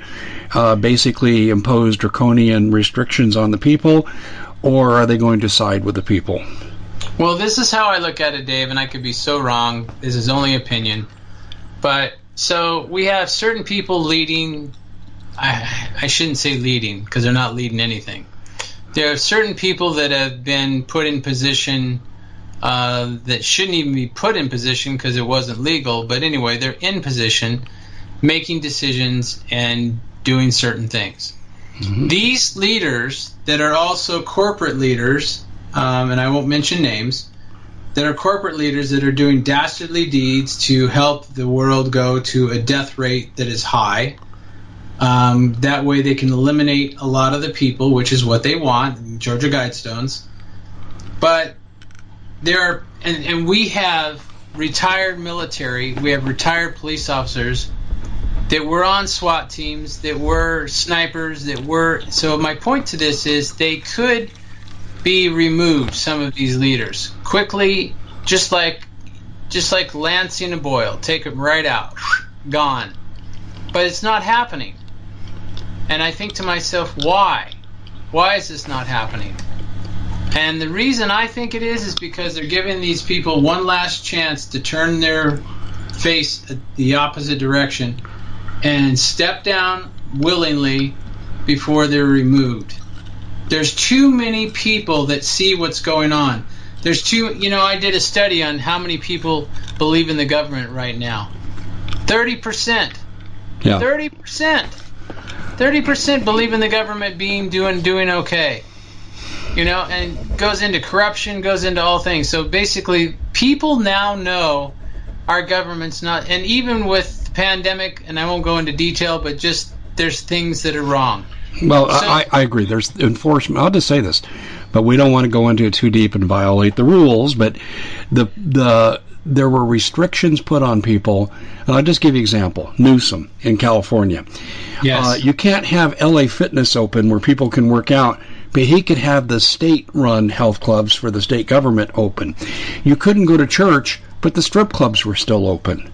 uh, basically impose draconian restrictions on the people, or are they going to side with the people? Well, this is how I look at it, Dave, and I could be so wrong. This is only opinion, but so we have certain people leading. I I shouldn't say leading because they're not leading anything. There are certain people that have been put in position uh, that shouldn't even be put in position because it wasn't legal. But anyway, they're in position, making decisions and doing certain things. Mm-hmm. These leaders that are also corporate leaders, um, and I won't mention names, that are corporate leaders that are doing dastardly deeds to help the world go to a death rate that is high. Um, that way, they can eliminate a lot of the people, which is what they want, Georgia Guidestones. But there are, and, and we have retired military, we have retired police officers that were on SWAT teams, that were snipers, that were. So my point to this is they could be removed. Some of these leaders quickly, just like just like Lansing and Boyle, take them right out, gone. But it's not happening. And I think to myself, why? Why is this not happening? And the reason I think it is is because they're giving these people one last chance to turn their face the opposite direction and step down willingly before they're removed. There's too many people that see what's going on. There's too, you know, I did a study on how many people believe in the government right now. 30%. Yeah. 30%. 30% believe in the government being doing doing okay you know, and goes into corruption, goes into all things. So basically, people now know our government's not, and even with the pandemic, and I won't go into detail, but just there's things that are wrong. Well, so, I, I agree. There's enforcement. I'll just say this, but we don't want to go into it too deep and violate the rules. But the the there were restrictions put on people. And I'll just give you an example. Newsom in California. Yes. Uh, you can't have LA Fitness open where people can work out but he could have the state run health clubs for the state government open. You couldn't go to church, but the strip clubs were still open.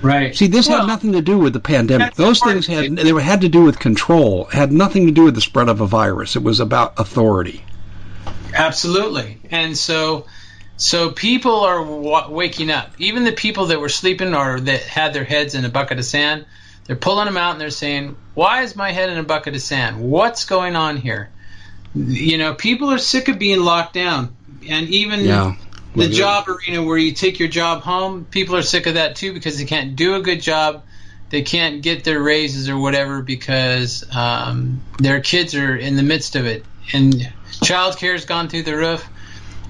Right. See, this well, had nothing to do with the pandemic. Those things had they had to do with control. Had nothing to do with the spread of a virus. It was about authority. Absolutely. And so so people are w- waking up. Even the people that were sleeping or that had their heads in a bucket of sand, they're pulling them out and they're saying, "Why is my head in a bucket of sand? What's going on here?" You know, people are sick of being locked down, and even yeah. the job arena where you take your job home, people are sick of that too because they can't do a good job. They can't get their raises or whatever because um, their kids are in the midst of it, and childcare has gone through the roof.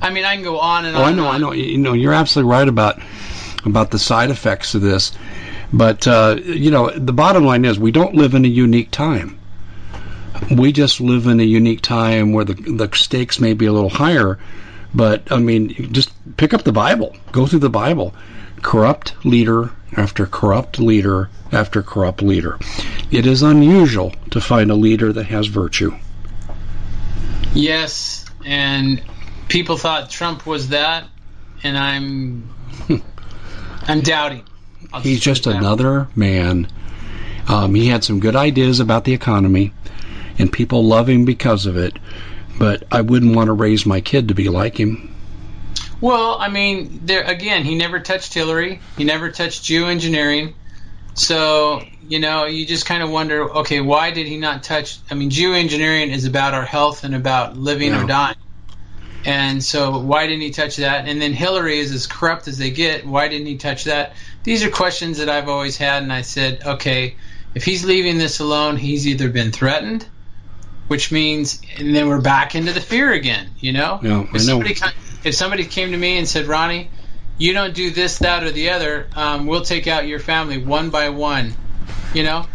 I mean, I can go on and oh, on. I know, I know. You know, you're absolutely right about about the side effects of this. But uh, you know, the bottom line is we don't live in a unique time we just live in a unique time where the the stakes may be a little higher. But I mean, just pick up the Bible, go through the Bible. Corrupt leader after corrupt leader after corrupt leader. It is unusual to find a leader that has virtue. Yes, and people thought Trump was that, and I'm I'm doubting. I'll He's just another man. Um, he had some good ideas about the economy and people love him because of it. But I wouldn't want to raise my kid to be like him. Well, I mean, there again, he never touched Hillary. He never touched geoengineering. So you know, you just kind of wonder, okay, why did he not touch? I mean, geoengineering is about our health and about living or dying. And so, why didn't he touch that? And then Hillary is as corrupt as they get. Why didn't he touch that? These are questions that I've always had, and I said, okay, if he's leaving this alone, he's either been threatened which means and then we're back into the fear again. You know, yeah, if somebody if somebody came to me and said, Ronnie, you don't do this, that, or the other, um, we'll take out your family one by one. You know,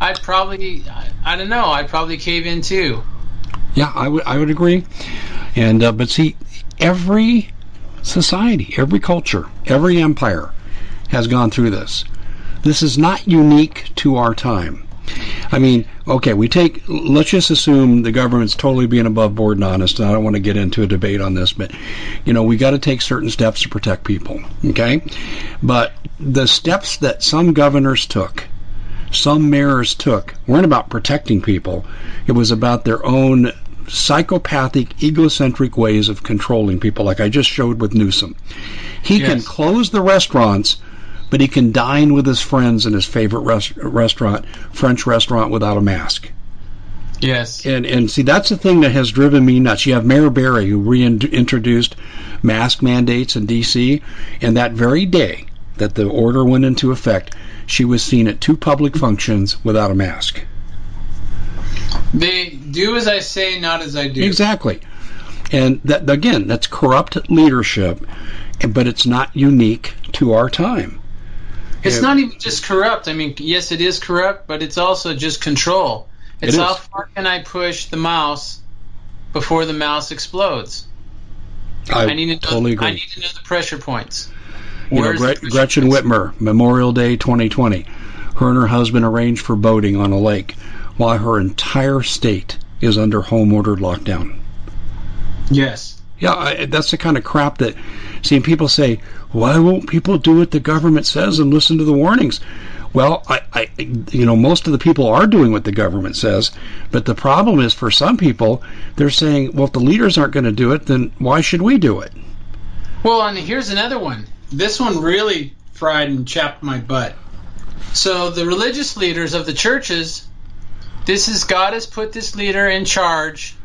I'd probably, I, I don't know, I'd probably cave in too. Yeah, I would I would agree. And uh, but see, every society, every culture, every empire has gone through this. This is not unique to our time. I mean, okay, we take, let's just assume the government's totally being above board and honest, and I don't want to get into a debate on this, but, you know, we got to take certain steps to protect people, okay? But the steps that some governors took, some mayors took, weren't about protecting people. It was about their own psychopathic, egocentric ways of controlling people, like I just showed with Newsom. He yes. can close the restaurants but he can dine with his friends in his favorite res- restaurant, French restaurant, without a mask. Yes. And and see that's the thing that has driven me nuts. You have Mayor Barry who reintroduced mask mandates in D.C. and that very day that the order went into effect, she was seen at two public functions without a mask. They do as I say, not as I do. Exactly. And that again, that's corrupt leadership, but it's not unique to our time. It's yeah. not even just corrupt. I mean, yes, it is corrupt, but it's also just control. It's it how far can I push the mouse before the mouse explodes? I, I need to know, totally agree. I need to know the pressure points. You know, Gre- Gretchen points? Whitmer, Memorial Day 2020. Her and her husband arranged for boating on a lake while her entire state is under home ordered lockdown. Yes. Yeah, I, that's the kind of crap that, seeing people say, why won't people do what the government says and listen to the warnings? Well, I, I, you know, most of the people are doing what the government says, but the problem is for some people, they're saying, well, if the leaders aren't going to do it, then why should we do it? Well, and here's another one. This one really fried and chapped my butt. So the religious leaders of the churches, this is God has put this leader in charge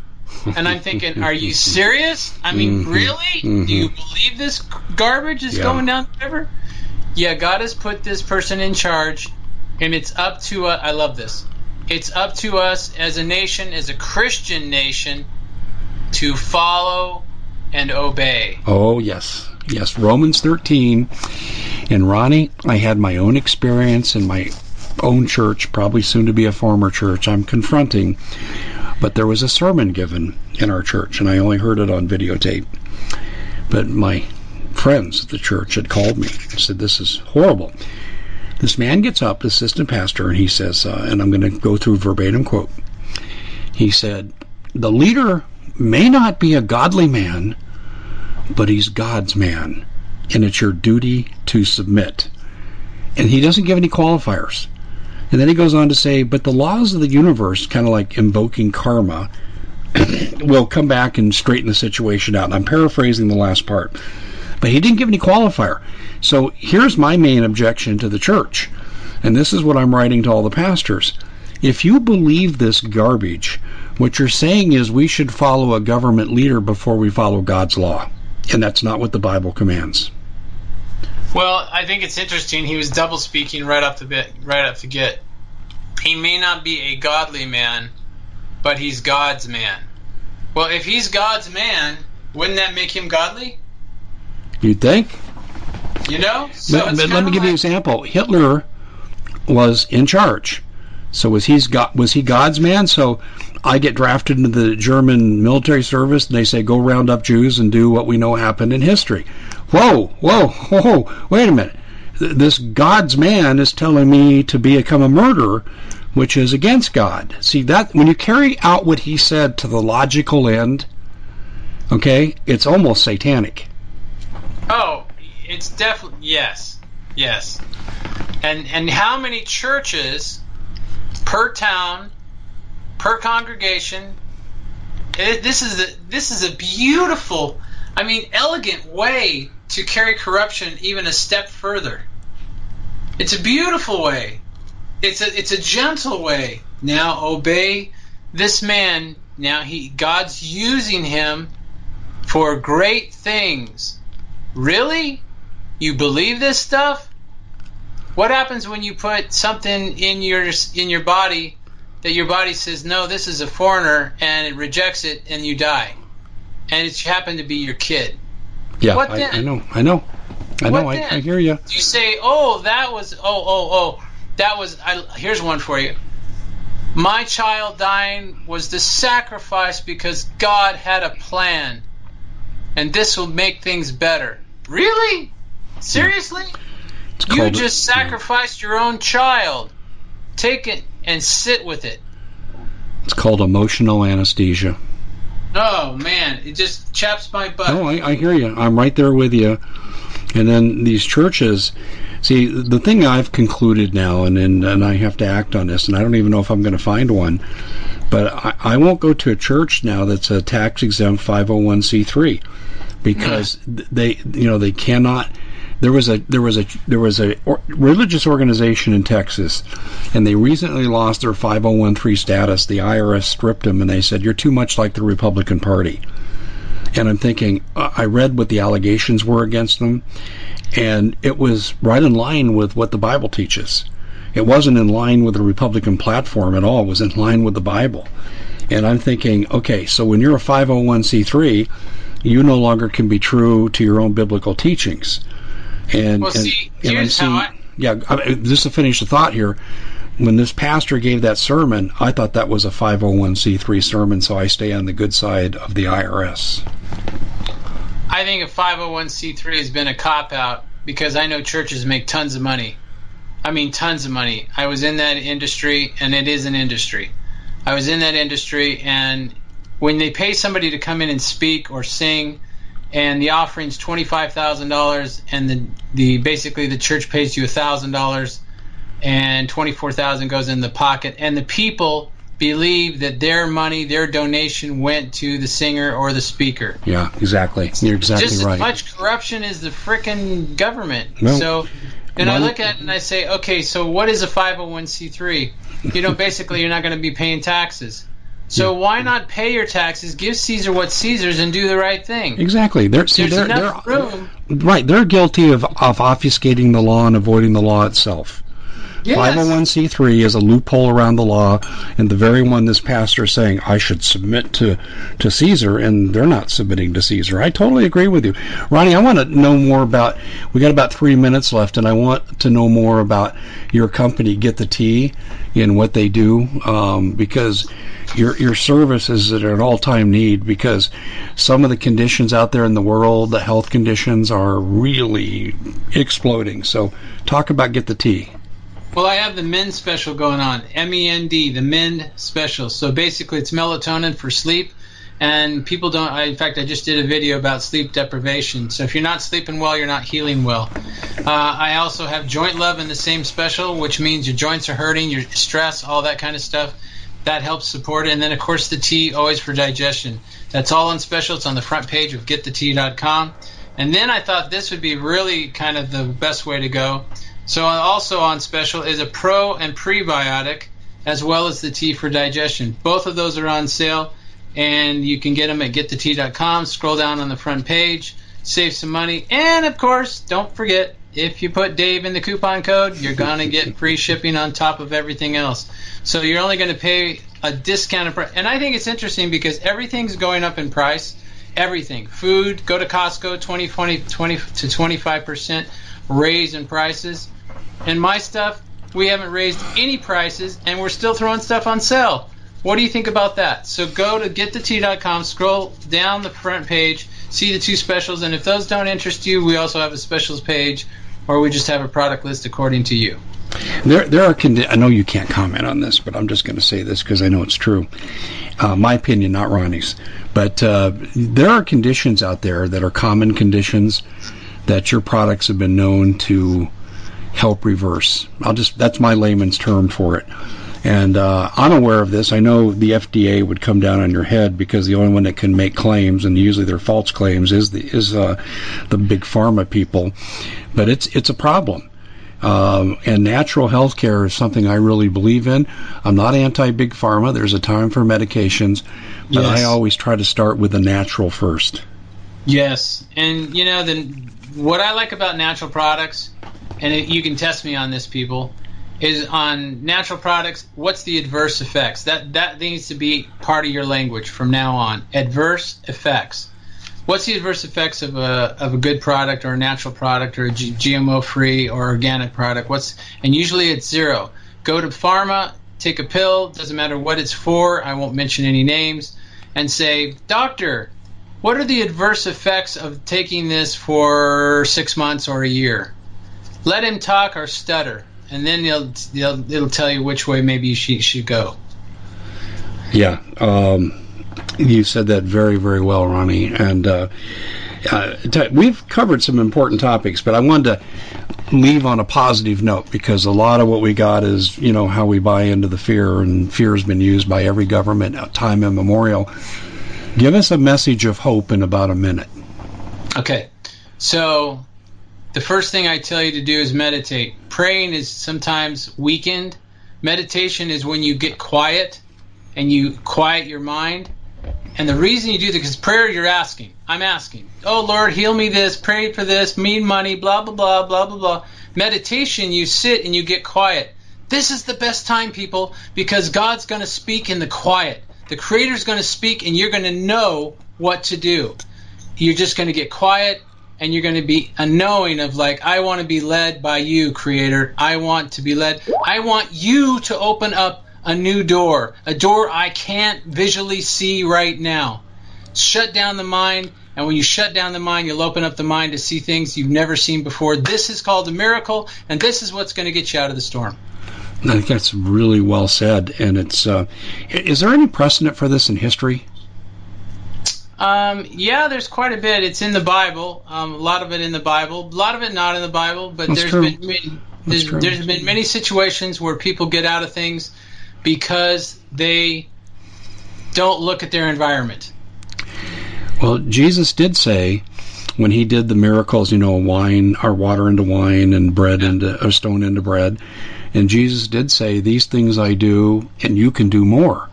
and I'm thinking, are you serious? I mean, mm-hmm. really? Mm-hmm. Do you believe this garbage is yeah. going down the river? Yeah, God has put this person in charge, and it's up to us. I love this. It's up to us as a nation, as a Christian nation, to follow and obey. Oh, yes. Yes, Romans 13. And Ronnie, I had my own experience in my own church, probably soon to be a former church. I'm confronting but there was a sermon given in our church, and I only heard it on videotape. But my friends at the church had called me and said, This is horrible. This man gets up, assistant pastor, and he says, uh, and I'm going to go through verbatim quote. He said, The leader may not be a godly man, but he's God's man, and it's your duty to submit. And he doesn't give any qualifiers. And then he goes on to say, but the laws of the universe, kind of like invoking karma, will come back and straighten the situation out. And I'm paraphrasing the last part. But he didn't give any qualifier. So here's my main objection to the church. And this is what I'm writing to all the pastors. If you believe this garbage, what you're saying is we should follow a government leader before we follow God's law. And that's not what the Bible commands. Well, I think it's interesting. He was double speaking right off the bit, right off the get. He may not be a godly man, but he's God's man. Well, if he's God's man, wouldn't that make him godly? You'd think. You know. So but, but let me give like, you an example. Hitler was in charge. So was he's got was he God's man? So I get drafted into the German military service, and they say go round up Jews and do what we know happened in history. Whoa, whoa, whoa! Wait a minute. This God's man is telling me to become a murderer, which is against God. See that when you carry out what he said to the logical end, okay, it's almost satanic. Oh, it's definitely yes, yes. And and how many churches per town, per congregation. It, this is a this is a beautiful, I mean, elegant way to carry corruption even a step further. It's a beautiful way. It's a it's a gentle way. Now obey this man. Now he God's using him for great things. Really? You believe this stuff? What happens when you put something in your in your body that your body says no, this is a foreigner, and it rejects it, and you die, and it happened to be your kid? Yeah, I. I know, I know, I know. I, I, hear you. You say, oh, that was, oh, oh, oh, that was? I, here's one for you. My child dying was the sacrifice because God had a plan, and this will make things better. Really? Seriously? You just sacrificed your own child. Take it and sit with it. It's called emotional anesthesia. Oh man, it just chaps my butt. No, I, I hear you. I'm right there with you. And then these churches, see, the thing I've concluded now, and and, and I have to act on this, and I don't even know if I'm going to find one, but I, I won't go to a church now that's a tax exempt 501c3 because they, you know, they cannot there was a there was a there was a or, religious organization in Texas, and they recently lost their 501 status. The IRS stripped them, and they said you're too much like the Republican Party. And I'm thinking, I read what the allegations were against them, and it was right in line with what the Bible teaches. It wasn't in line with the Republican platform at all. It was in line with the Bible. And I'm thinking, okay, so when you're a 501c3, you no longer can be true to your own biblical teachings. And, well, see, and, here's seeing, how I. Yeah, I, just to finish the thought here, when this pastor gave that sermon, I thought that was a 501c3 sermon, so I stay on the good side of the IRS. I think a 501c3 has been a cop out because I know churches make tons of money. I mean, tons of money. I was in that industry, and it is an industry. I was in that industry, and when they pay somebody to come in and speak or sing, and the offering's twenty five thousand dollars, and the the basically the church pays you thousand dollars, and twenty four thousand goes in the pocket, and the people believe that their money, their donation went to the singer or the speaker. Yeah, exactly. You're exactly Just right. as much corruption as the frickin' government. No. So, and I look at it and I say, okay, so what is a 501c3? You know, basically, you're not going to be paying taxes. So why not pay your taxes, give Caesar what Caesar's, and do the right thing? Exactly. They're see, There's they're, enough they're room. right. They're guilty of, of obfuscating the law and avoiding the law itself. Yes. 501c3 is a loophole around the law, and the very one this pastor is saying I should submit to to Caesar, and they're not submitting to Caesar. I totally agree with you, Ronnie. I want to know more about. We got about three minutes left, and I want to know more about your company, Get the Tea, and what they do, um, because your your service is at an all time need. Because some of the conditions out there in the world, the health conditions, are really exploding. So, talk about Get the Tea. Well, I have the mend special going on. M E N D, the mend special. So basically, it's melatonin for sleep. And people don't. I, in fact, I just did a video about sleep deprivation. So if you're not sleeping well, you're not healing well. Uh, I also have joint love in the same special, which means your joints are hurting, your stress, all that kind of stuff. That helps support it. And then, of course, the tea, always for digestion. That's all on special. It's on the front page of getthetea.com. And then I thought this would be really kind of the best way to go. So also on special is a pro and prebiotic, as well as the tea for digestion. Both of those are on sale, and you can get them at getthetea.com. Scroll down on the front page, save some money, and of course, don't forget if you put Dave in the coupon code, you're gonna get free shipping on top of everything else. So you're only going to pay a discounted price, and I think it's interesting because everything's going up in price. Everything, food, go to Costco, 20, 20, 20 to 25 percent raise in prices. And my stuff, we haven't raised any prices, and we're still throwing stuff on sale. What do you think about that? So go to getthetea.com, scroll down the front page, see the two specials, and if those don't interest you, we also have a specials page, or we just have a product list according to you. There, there are. Condi- I know you can't comment on this, but I'm just going to say this because I know it's true. Uh, my opinion, not Ronnie's, but uh, there are conditions out there that are common conditions that your products have been known to help reverse. I'll just that's my layman's term for it. And uh, I'm aware of this. I know the FDA would come down on your head because the only one that can make claims, and usually they're false claims, is the is uh, the big pharma people. But it's it's a problem. Um, and natural health care is something I really believe in. I'm not anti big pharma. There's a time for medications, but Yes. I always try to start with the natural first. Yes, and you know the what I like about natural products, and it, you can test me on this, people, is on natural products. What's the adverse effects? That that needs to be part of your language from now on. Adverse effects. What's the adverse effects of a of a good product or a natural product or a G- GMO free or organic product? What's and usually it's zero. Go to pharma. take a pill, doesn't matter what it's for, I won't mention any names, and say, Doctor, what are the adverse effects of taking this for six months or a year? Let him talk or stutter, and then he'll, he'll, it'll tell you which way maybe you should, should go. Yeah. Um, you said that very, very well, Ronnie. And uh, uh, t- we've covered some important topics, but I wanted to leave on a positive note because a lot of what we got is, you know, how we buy into the fear, and fear has been used by every government time immemorial. Give us a message of hope in about a minute. Okay. So, the first thing I tell you to do is meditate. Praying is sometimes weakened. Meditation is when you get quiet and you quiet your mind. And the reason you do that, because prayer you're asking. I'm asking, oh Lord, heal me this, pray for this, mean money, blah, blah, blah, blah, blah, blah. Meditation, you sit and you get quiet. This is the best time, people, because God's going to speak in the quiet. The Creator's going to speak and you're going to know what to do. You're just going to get quiet and you're going to be a knowing of like, I want to be led by you, Creator. I want to be led. I want you to open up a new door, a door I can't visually see right now. Shut down the mind, and when you shut down the mind, you'll open up the mind to see things you've never seen before. This is called a miracle, and this is what's going to get you out of the storm. I think that's really well said. And it's uh, is there any precedent for this in history? Um, yeah, there's quite a bit. It's in the Bible. Um, a lot of it in the Bible. A lot of it not in the Bible. But That's there's true. been many, there's, there's been many situations where people get out of things because they don't look at their environment. Well, Jesus did say when he did the miracles, you know, wine or water into wine and bread into or stone into bread, and Jesus did say, "These things I do, and you can do more."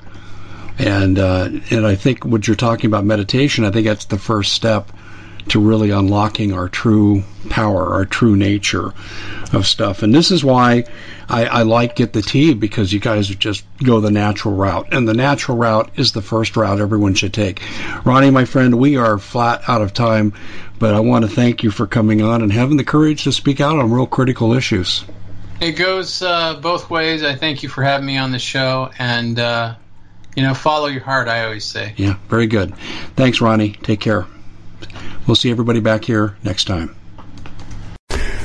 And uh, and I think what you're talking about meditation, I think that's the first step to really unlocking our true power, our true nature of stuff. And this is why I, I like Get the Tea because you guys just go the natural route. And the natural route is the first route everyone should take. Ronnie, my friend, we are flat out of time, but I want to thank you for coming on and having the courage to speak out on real critical issues. It goes uh, both ways. I thank you for having me on the show, and uh, you know, follow your heart. I always say. Yeah, very good. Thanks, Ronnie. Take care. We'll see everybody back here next time.